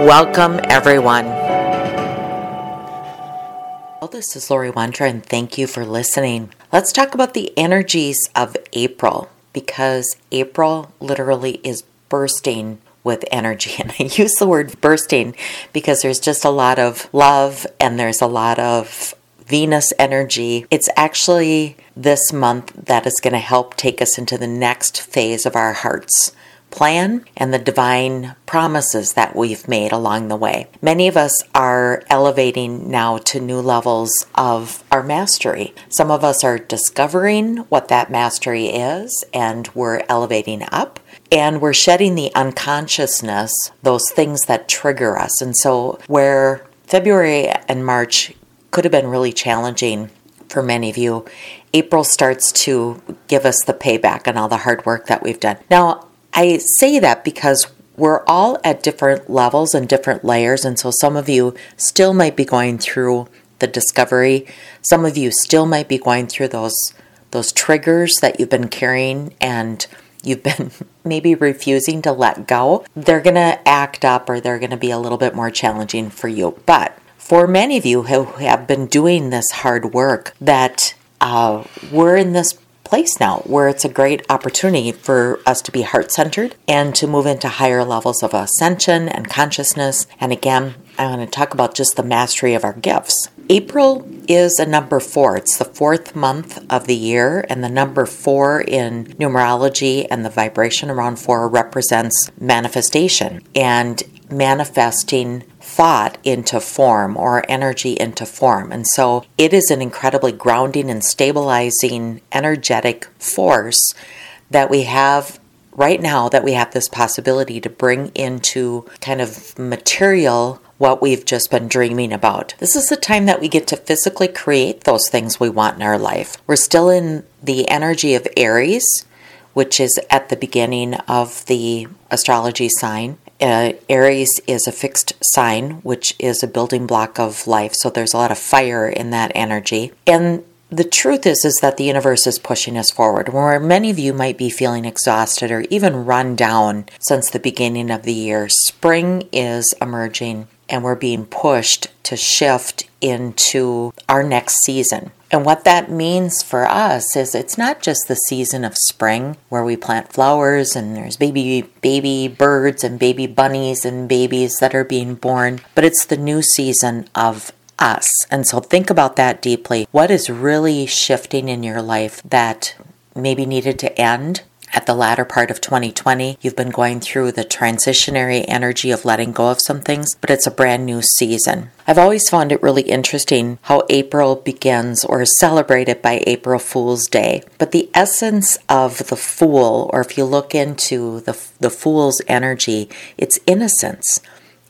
Welcome, everyone. Well, this is Lori Wondra, and thank you for listening. Let's talk about the energies of April because April literally is bursting with energy. And I use the word bursting because there's just a lot of love and there's a lot of Venus energy. It's actually this month that is going to help take us into the next phase of our hearts plan and the divine promises that we've made along the way. Many of us are elevating now to new levels of our mastery. Some of us are discovering what that mastery is and we're elevating up. And we're shedding the unconsciousness, those things that trigger us. And so, where February and March could have been really challenging for many of you, April starts to give us the payback on all the hard work that we've done. Now, I say that because we're all at different levels and different layers. And so some of you still might be going through the discovery. Some of you still might be going through those those triggers that you've been carrying and you've been maybe refusing to let go. They're going to act up or they're going to be a little bit more challenging for you. But for many of you who have been doing this hard work, that uh, we're in this place now where it's a great opportunity for us to be heart centered and to move into higher levels of ascension and consciousness. And again, I want to talk about just the mastery of our gifts. April is a number four. It's the fourth month of the year, and the number four in numerology and the vibration around four represents manifestation and manifesting thought into form or energy into form. And so it is an incredibly grounding and stabilizing energetic force that we have right now that we have this possibility to bring into kind of material what we've just been dreaming about. This is the time that we get to physically create those things we want in our life. We're still in the energy of Aries, which is at the beginning of the astrology sign uh, Aries is a fixed sign, which is a building block of life. So there's a lot of fire in that energy. And the truth is is that the universe is pushing us forward. Where many of you might be feeling exhausted or even run down since the beginning of the year, spring is emerging and we're being pushed to shift into our next season. And what that means for us is it's not just the season of spring where we plant flowers and there's baby baby birds and baby bunnies and babies that are being born, but it's the new season of us. And so think about that deeply. What is really shifting in your life that maybe needed to end at the latter part of 2020. You've been going through the transitionary energy of letting go of some things, but it's a brand new season. I've always found it really interesting how April begins or is celebrated by April Fool's Day. But the essence of the fool, or if you look into the, the fool's energy, it's innocence.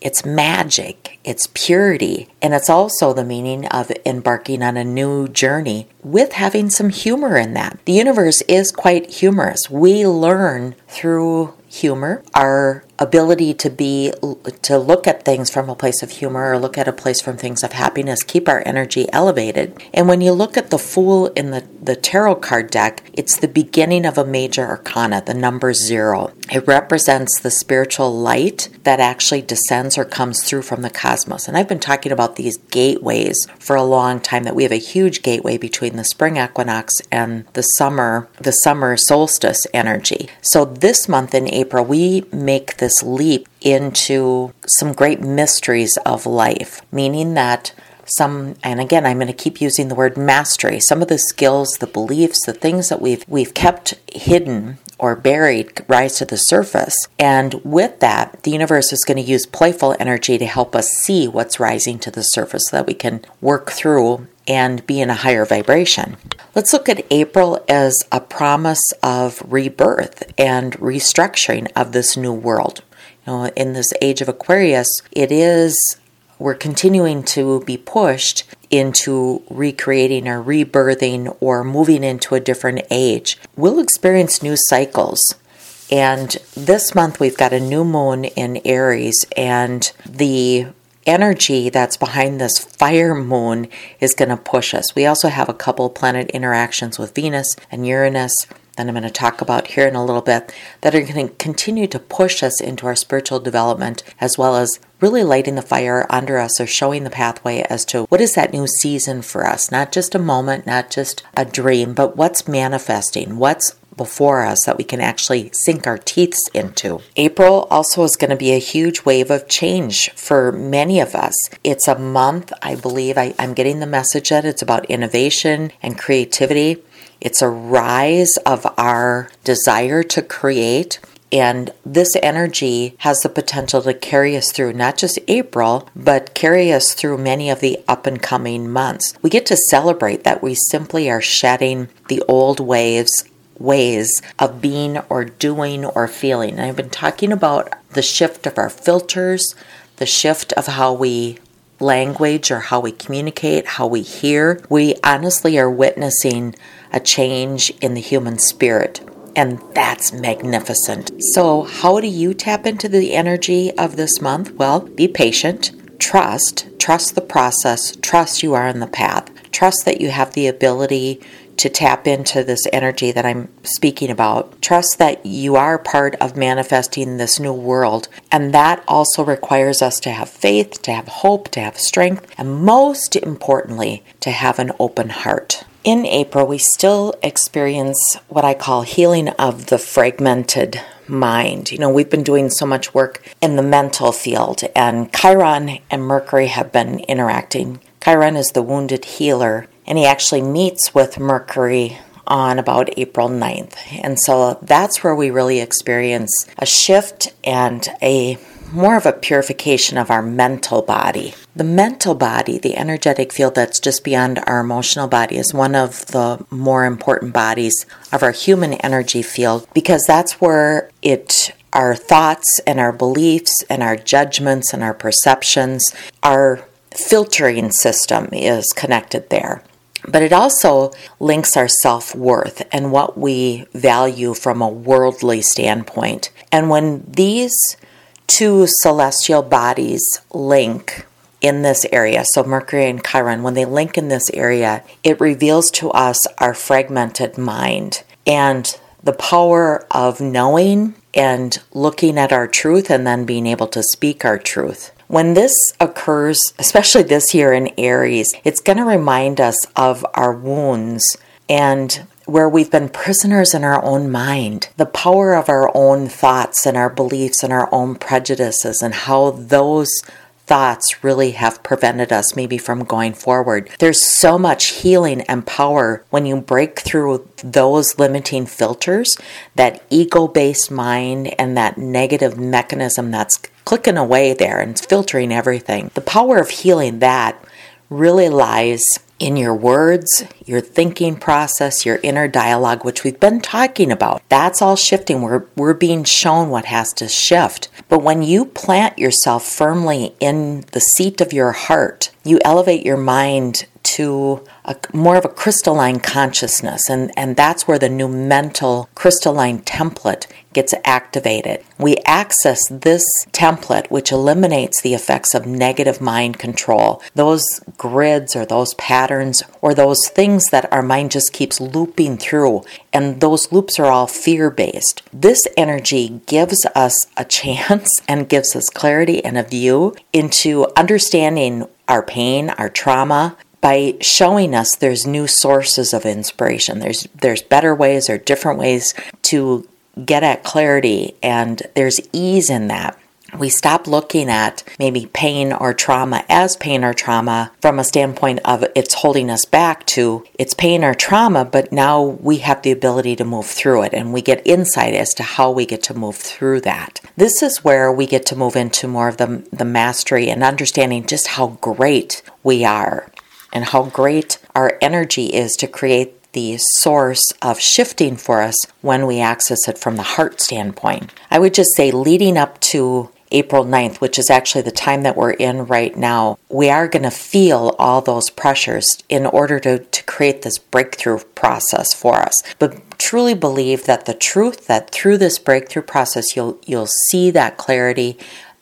It's magic, it's purity, and it's also the meaning of embarking on a new journey with having some humor in that. The universe is quite humorous. We learn through humor, our ability to be to look at things from a place of humor or look at a place from things of happiness keep our energy elevated. And when you look at the fool in the, the tarot card deck it's the beginning of a major arcana the number zero. It represents the spiritual light that actually descends or comes through from the cosmos. And i've been talking about these gateways for a long time that we have a huge gateway between the spring equinox and the summer the summer solstice energy. So this month in april we make this leap into some great mysteries of life, meaning that some and again I'm going to keep using the word mastery some of the skills the beliefs the things that we've we've kept hidden or buried rise to the surface. And with that the universe is going to use playful energy to help us see what's rising to the surface so that we can work through and be in a higher vibration. Let's look at April as a promise of rebirth and restructuring of this new world. You know, in this age of Aquarius, it is we're continuing to be pushed into recreating or rebirthing or moving into a different age, we'll experience new cycles. And this month we've got a new moon in Aries, and the energy that's behind this fire moon is going to push us. We also have a couple planet interactions with Venus and Uranus that I'm going to talk about here in a little bit that are going to continue to push us into our spiritual development as well as really lighting the fire under us or showing the pathway as to what is that new season for us. Not just a moment, not just a dream, but what's manifesting, what's before us that we can actually sink our teeth into. April also is going to be a huge wave of change for many of us. It's a month, I believe, I, am getting the message that it's about innovation and creativity. It's a rise of our desire to create. And this energy has the potential to carry us through not just April, but carry us through many of the up and coming months. We get to celebrate that we simply are shedding the old waves ways of being or doing or feeling. And I've been talking about the shift of our filters, the shift of how we language or how we communicate, how we hear. We honestly are witnessing a change in the human spirit. And that's magnificent. So, how do you tap into the energy of this month? Well, be patient, trust, trust the process, trust you are on the path, trust that you have the ability to tap into this energy that I'm speaking about. Trust that you are part of manifesting this new world. And that also requires us to have faith, to have hope, to have strength, and most importantly, to have an open heart. In April, we still experience what I call healing of the fragmented mind. You know, we've been doing so much work in the mental field, and Chiron and Mercury have been interacting. Chiron is the wounded healer, and he actually meets with Mercury on about April 9th. And so that's where we really experience a shift and a more of a purification of our mental body. The mental body, the energetic field that's just beyond our emotional body, is one of the more important bodies of our human energy field because that's where it our thoughts and our beliefs and our judgments and our perceptions, our filtering system is connected there. But it also links our self worth and what we value from a worldly standpoint. And when these two celestial bodies link in this area, so Mercury and Chiron, when they link in this area, it reveals to us our fragmented mind and the power of knowing and looking at our truth and then being able to speak our truth. When this occurs, especially this year in Aries, it's going to remind us of our wounds and where we've been prisoners in our own mind, the power of our own thoughts and our beliefs and our own prejudices, and how those thoughts really have prevented us maybe from going forward. There's so much healing and power when you break through those limiting filters, that ego based mind and that negative mechanism that's clicking away there and filtering everything. The power of healing that really lies in your words, your thinking process, your inner dialogue, which we've been talking about. That's all shifting. We're, we're being shown what has to shift. But when you plant yourself firmly in the seat of your heart, you elevate your mind to a, more of a crystalline consciousness, and, and that's where the new mental crystalline template gets activated. We access this template, which eliminates the effects of negative mind control, those grids or those patterns or those things that our mind just keeps looping through, and those loops are all fear based. This energy gives us a chance and gives us clarity and a view into understanding our pain, our trauma, by showing us there's new sources of inspiration. There's there's better ways or different ways to get at clarity and there's ease in that. We stop looking at maybe pain or trauma as pain or trauma from a standpoint of it's holding us back to it's pain or trauma, but now we have the ability to move through it and we get insight as to how we get to move through that. This is where we get to move into more of the, the mastery and understanding just how great we are and how great our energy is to create the source of shifting for us when we access it from the heart standpoint. I would just say, leading up to April 9th, which is actually the time that we're in right now, we are going to feel all those pressures in order to, to create this breakthrough process for us. But truly believe that the truth that through this breakthrough process you'll you'll see that clarity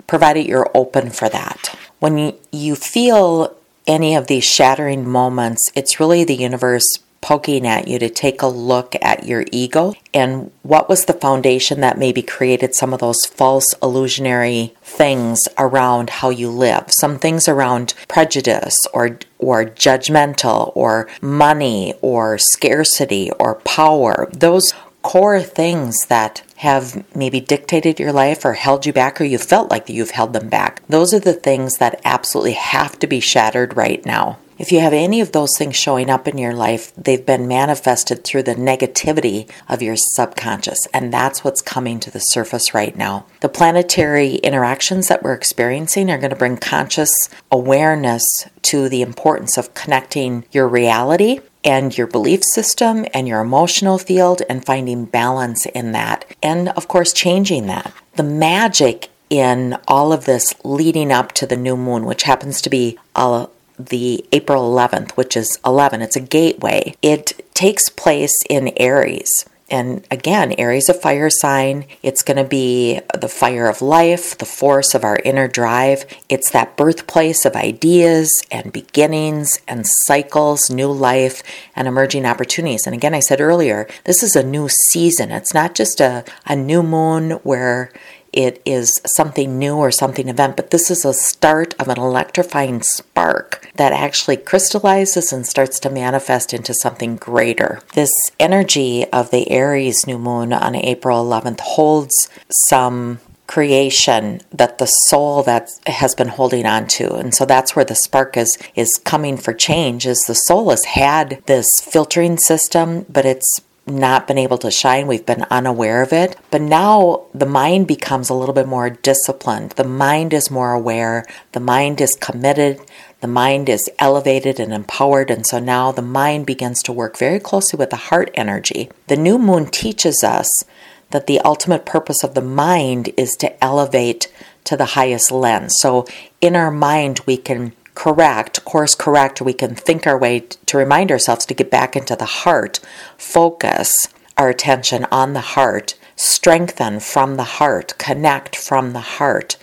provided you're open for that. When you, you feel any of these shattering moments, it's really the universe poking at you to take a look at your ego and what was the foundation that maybe created some of those false illusionary things around how you live some things around prejudice or or judgmental or money or scarcity or power those core things that have maybe dictated your life or held you back or you felt like you've held them back. Those are the things that absolutely have to be shattered right now. If you have any of those things showing up in your life, they've been manifested through the negativity of your subconscious, and that's what's coming to the surface right now. The planetary interactions that we're experiencing are going to bring conscious awareness to the importance of connecting your reality and your belief system and your emotional field and finding balance in that. And of course, changing that. The magic in all of this leading up to the new moon, which happens to be a the April 11th, which is 11. It's a gateway. It takes place in Aries. And again, Aries a fire sign. It's going to be the fire of life, the force of our inner drive. It's that birthplace of ideas and beginnings and cycles, new life, and emerging opportunities. And again, I said earlier, this is a new season. It's not just a, a new moon where it is something new or something event, but this is a start of an electrifying spark that actually crystallizes and starts to manifest into something greater. This energy of the Aries new moon on April 11th holds some creation that the soul that has been holding on to and so that's where the spark is is coming for change is the soul has had this filtering system but it's not been able to shine. We've been unaware of it. But now the mind becomes a little bit more disciplined. The mind is more aware. The mind is committed. The mind is elevated and empowered. And so now the mind begins to work very closely with the heart energy. The new moon teaches us that the ultimate purpose of the mind is to elevate to the highest lens. So in our mind, we can correct, course correct, we can think our way to remind ourselves to get back into the heart, focus our attention on the heart, strengthen from the heart, connect from the heart.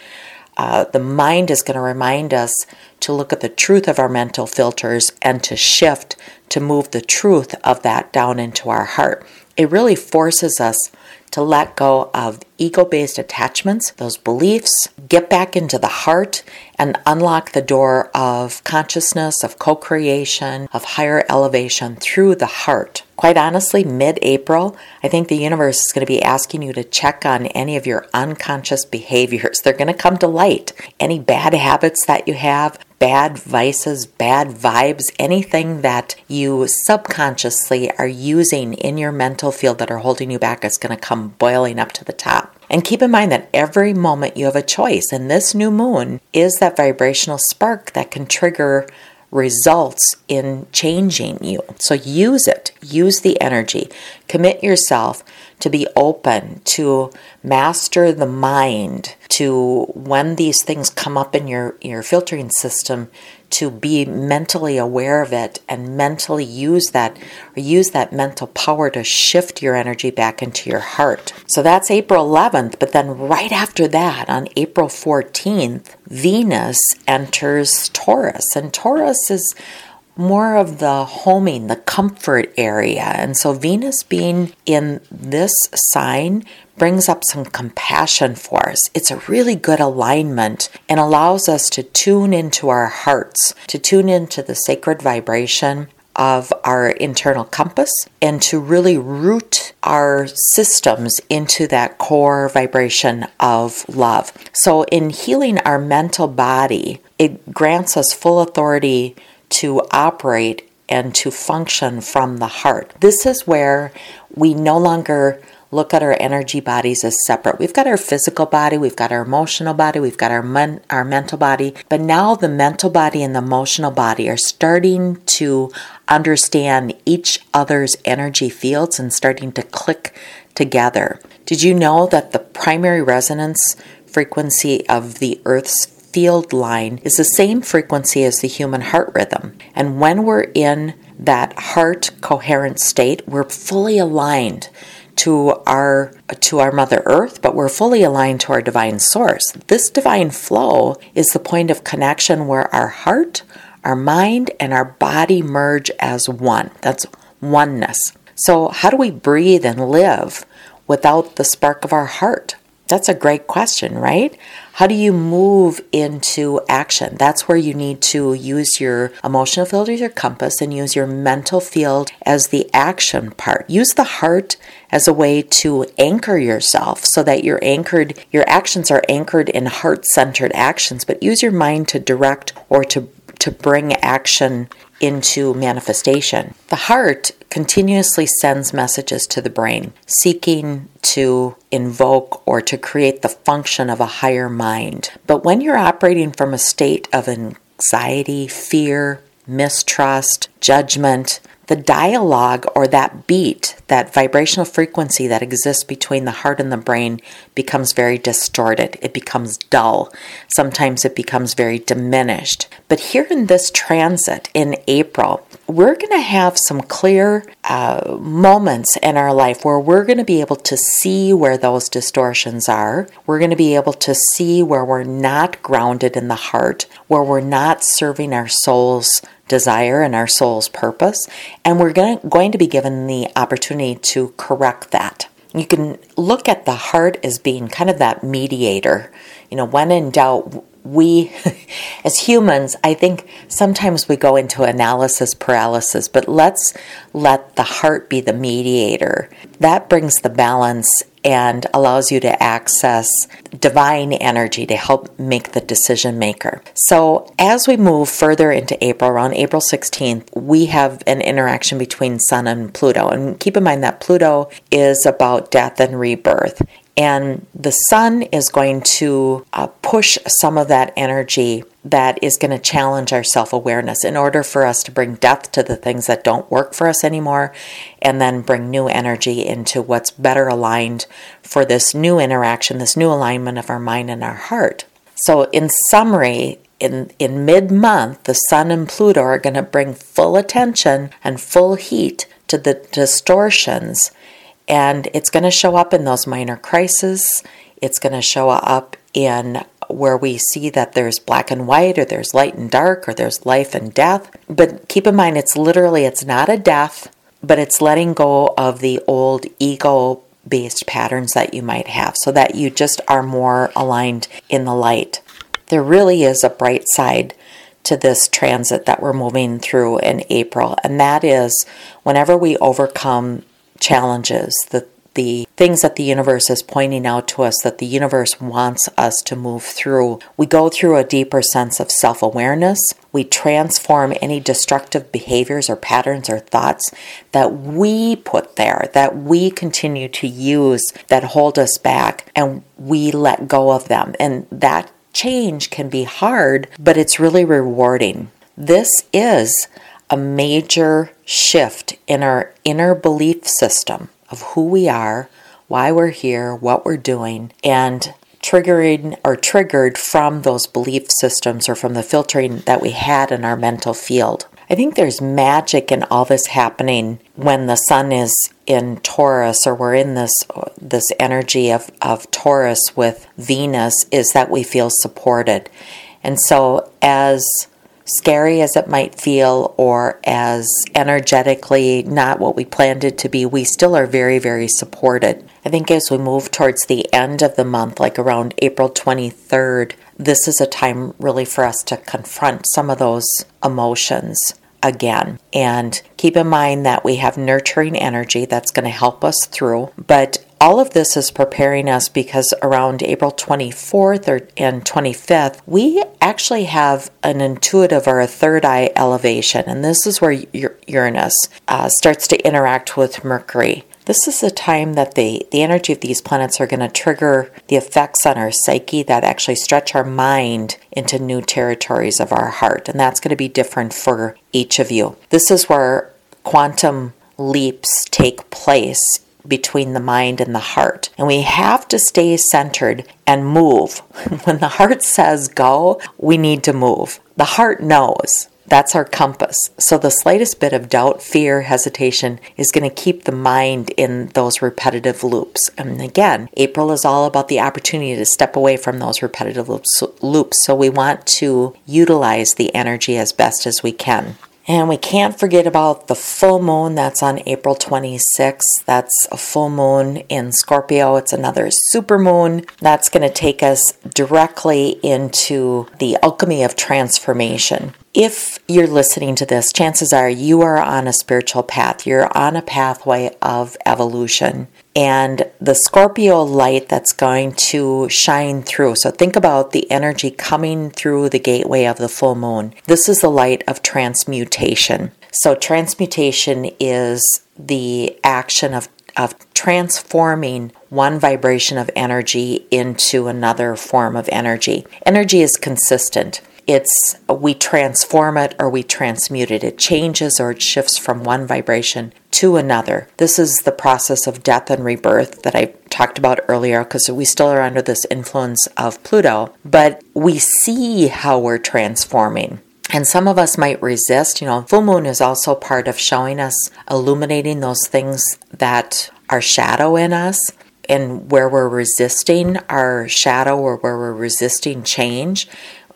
Uh, the mind is going to remind us to look at the truth of our mental filters and to shift to move the truth of that down into our heart. It really forces us to let go of ego based attachments, those beliefs, get back into the heart, and unlock the door of consciousness, of co creation, of higher elevation through the heart. Quite honestly, mid April, I think the universe is going to be asking you to check on any of your unconscious behaviors. They're going to come to light. Any bad habits that you have, bad vices, bad vibes, anything that you subconsciously are using in your mental field that are holding you back is going to come boiling up to the top. And keep in mind that every moment you have a choice, and this new moon is that vibrational spark that can trigger results in changing you. So use it, use the energy, commit yourself to be open, to master the mind, to when these things come up in your, your filtering system, to be mentally aware of it and mentally use that or use that mental power to shift your energy back into your heart. So that's April 11th, but then right after that, on April 14th, Venus enters Taurus, and Taurus is more of the homing, the comfort area. And so Venus being in this sign brings up some compassion for us. It's a really good alignment and allows us to tune into our hearts, to tune into the sacred vibration of our internal compass and to really root our systems into that core vibration of love. So, in healing our mental body, it grants us full authority to operate and to function from the heart. This is where we no longer look at our energy bodies as separate. We've got our physical body, we've got our emotional body, we've got our men, our mental body, but now the mental body and the emotional body are starting to understand each other's energy fields and starting to click together. Did you know that the primary resonance frequency of the Earth's field line is the same frequency as the human heart rhythm. And when we're in that heart coherent state, we're fully aligned to our to our mother earth but we're fully aligned to our divine source. This divine flow is the point of connection where our heart our mind and our body merge as one. That's oneness. So how do we breathe and live without the spark of our heart that's a great question, right? How do you move into action? That's where you need to use your emotional field as your compass and use your mental field as the action part. Use the heart as a way to anchor yourself so that you're anchored, your actions are anchored in heart centered actions, but use your mind to direct or to to bring action into manifestation. The heart continuously sends messages to the brain, seeking to invoke or to create the function of a higher mind. But when you're operating from a state of anxiety, fear, mistrust, judgment, the dialogue or that beat, that vibrational frequency that exists between the heart and the brain becomes very distorted. It becomes dull. Sometimes it becomes very diminished. But here in this transit in April, we're going to have some clear uh, moments in our life where we're going to be able to see where those distortions are. We're going to be able to see where we're not grounded in the heart, where we're not serving our soul's desire and our soul's purpose. And we're going to, be given the opportunity to correct that. You can look at the heart as being kind of that mediator. You know, when in doubt, we as humans, I think sometimes we go into analysis paralysis, but let's let the heart be the mediator. That brings the balance and allows you to access divine energy to help make the decision maker. So, as we move further into April, around April 16th, we have an interaction between Sun and Pluto. And keep in mind that Pluto is about death and rebirth. And the sun is going to uh, push some of that energy that is going to challenge our self awareness in order for us to bring death to the things that don't work for us anymore and then bring new energy into what's better aligned for this new interaction, this new alignment of our mind and our heart. So, in summary, in, in mid month, the Sun and Pluto are going to bring full attention and full heat to the distortions and it's going to show up in those minor crises. It's going to show up in where we see that there's black and white or there's light and dark or there's life and death. But keep in mind, it's literally, it's not a death, but it's letting go of the old ego based patterns that you might have so that you just are more aligned in the light. There really is a bright side to this transit that we're moving through in April, and that is whenever we overcome challenges, the the things that the universe is pointing out to us that the universe wants us to move through. We go through a deeper sense of self awareness. We transform any destructive behaviors or patterns or thoughts that we put there, that we continue to use, that hold us back, and we let go of them. And that change can be hard, but it's really rewarding. This is a major shift in our inner belief system of who we are, why we're here, what we're doing, and triggering or triggered from those belief systems or from the filtering that we had in our mental field. I think there's magic in all this happening when the sun is in Taurus or we're in this this energy of, of Taurus with Venus is that we feel supported. And so as scary as it might feel or as energetically not what we planned it to be, we still are very, very supported. I think as we move towards the end of the month, like around April 23rd, this is a time really for us to confront some of those emotions again. And keep in mind that we have nurturing energy that's going to help us through, but all of this is preparing us because around April 24th or, and 25th, we actually have an intuitive or a third eye elevation, and this is where Uranus uh, starts to interact with Mercury. This is the time that the, the energy of these planets are going to trigger the effects on our psyche that actually stretch our mind into new territories of our heart. And that's going to be different for each of you. This is where quantum leaps take place between the mind and the heart. And we have to stay centered and move. When the heart says go, we need to move. The heart knows. That's our compass. So the slightest bit of doubt, fear, hesitation is going to keep the mind in those repetitive loops. And again, April is all about the opportunity to step away from those repetitive loops. So we want to utilize the energy as best as we can. And we can't forget about the full moon that's on April 26th. That's a full moon in Scorpio. It's another super moon. That's going to take us directly into the alchemy of transformation. If you're listening to this, chances are you are on a spiritual path. You're on a pathway of evolution and the Scorpio light that's going to shine through. So think about the energy coming through the gateway of the full moon. This is the light of transmutation. So transmutation is the action of of transforming one vibration of energy into another form of energy. Energy is consistent it's we transform it or we transmute it. It changes or it shifts from one vibration to another. This is the process of death and rebirth that I talked about earlier because we still are under this influence of Pluto, but we see how we're transforming. And some of us might resist. You know, full moon is also part of showing us, illuminating those things that are shadow in us and where we're resisting our shadow or where we're resisting change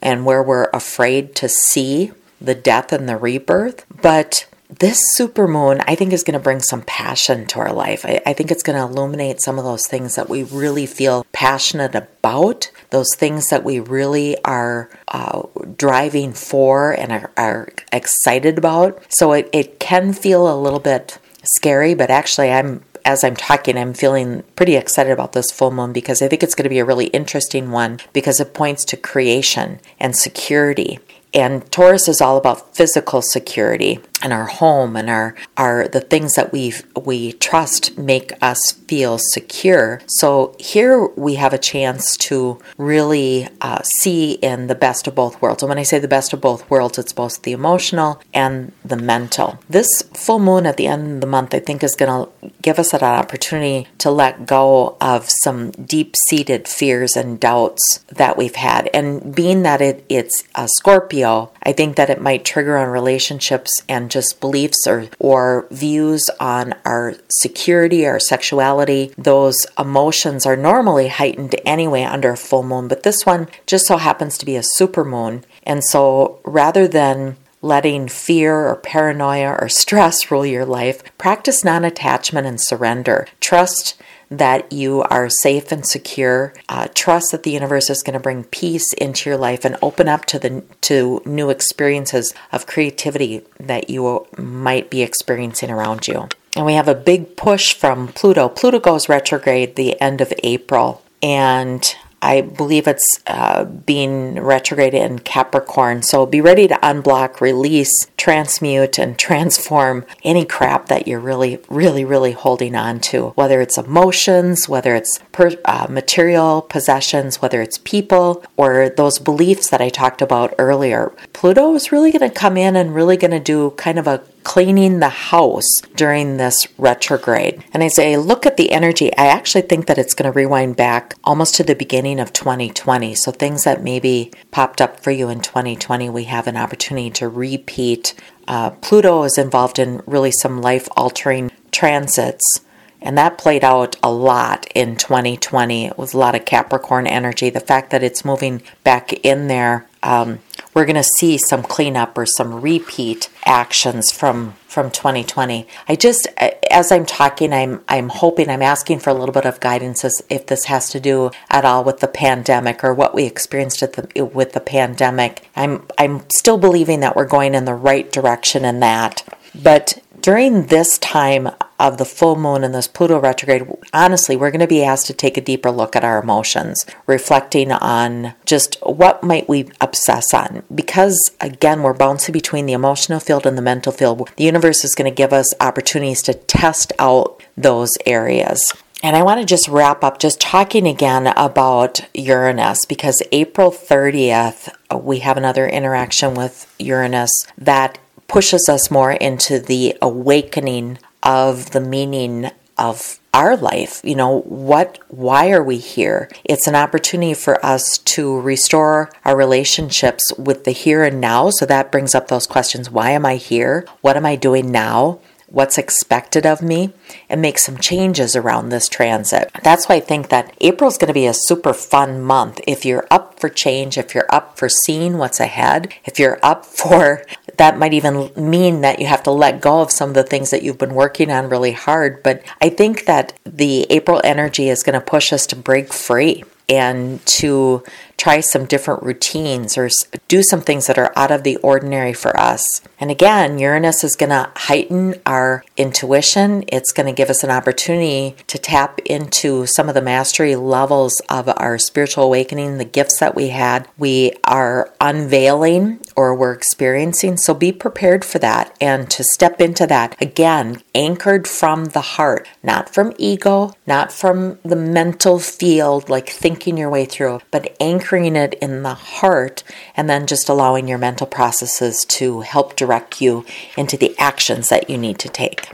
and where we're afraid to see the death and the rebirth. But this supermoon, I think, is going to bring some passion to our life. I, I think it's going to illuminate some of those things that we really feel passionate about, those things that we really are uh, driving for and are, are excited about. So it, it can feel a little bit scary, but actually, I'm as I'm talking, I'm feeling pretty excited about this full moon because I think it's going to be a really interesting one because it points to creation and security. And Taurus is all about physical security and our home and our our the things that we we trust make us feel secure. So here we have a chance to really uh, see in the best of both worlds. And when I say the best of both worlds, it's both the emotional and the mental. This full moon at the end of the month, I think, is going to give us an opportunity to let go of some deep seated fears and doubts that we've had. And being that it, it's a Scorpio, I think that it might trigger on relationships and just beliefs or, or views on our security, our sexuality. Those emotions are normally heightened anyway under a full moon, but this one just so happens to be a super moon. And so rather than letting fear or paranoia or stress rule your life, practice non attachment and surrender. Trust that you are safe and secure. Uh, trust that the universe is going to bring peace into your life and open up to the to new experiences of creativity that you might be experiencing around you. And we have a big push from Pluto. Pluto goes retrograde the end of April. And I believe it's uh, being retrograde in Capricorn. So be ready to unblock, release, transmute, and transform any crap that you're really, really, really holding on to. Whether it's emotions, whether it's per, uh, material possessions, whether it's people, or those beliefs that I talked about earlier. Pluto is really going to come in and really going to do kind of a cleaning the house during this retrograde. And as I look at the energy, I actually think that it's going to rewind back almost to the beginning of 2020. So things that maybe popped up for you in 2020, we have an opportunity to repeat. Uh, Pluto is involved in really some life altering transits. And that played out a lot in 2020. It was a lot of Capricorn energy. The fact that it's moving back in there um, we're going to see some cleanup or some repeat actions from from 2020. I just as I'm talking I'm I'm hoping I'm asking for a little bit of guidance as if this has to do at all with the pandemic or what we experienced the, with the pandemic. I'm I'm still believing that we're going in the right direction in that. But during this time of the full moon and this Pluto retrograde, honestly, we're going to be asked to take a deeper look at our emotions, reflecting on just what might we obsess on. Because again, we're bouncing between the emotional field and the mental field. The universe is going to give us opportunities to test out those areas. And I want to just wrap up just talking again about Uranus because April 30th, we have another interaction with Uranus that pushes us more into the awakening of the meaning of our life. You know, what, why are we here? It's an opportunity for us to restore our relationships with the here and now. So that brings up those questions. Why am I here? What am I doing now? What's expected of me and make some changes around this transit. That's why I think that April is going to be a super fun month. If you're up for change, if you're up for seeing what's ahead, if you're up for that might even mean that you have to let go of some of the things that you've been working on really hard. But I think that the April energy is going to push us to break free and to try some different routines or do some things that are out of the ordinary for us. And again, Uranus is going to heighten our intuition. It's going to give us an opportunity to tap into some of the mastery levels of our spiritual awakening, the gifts that we had, we are unveiling or we're experiencing. So be prepared for that and to step into that again, anchored from the heart, not from ego, not from the mental field, like thinking your way through, but anchored anchoring it in the heart and then just allowing your mental processes to help direct you into the actions that you need to take.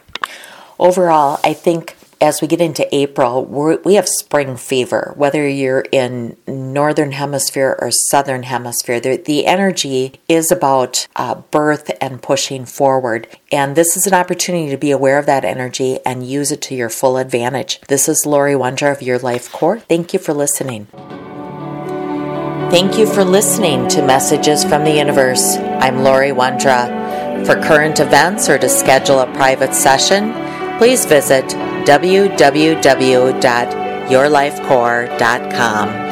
Overall, I think as we get into April, we have spring fever. Whether you're in northern hemisphere or southern hemisphere, the, the energy is about uh, birth and pushing forward. And this is an opportunity to be aware of that energy and use it to your full advantage. This is Lori Wondra of Your Life Core. Thank you for listening. Thank you for listening to Messages from the Universe. I'm Lori Wondra. For current events or to schedule a private session, please visit www.yourlifecore.com.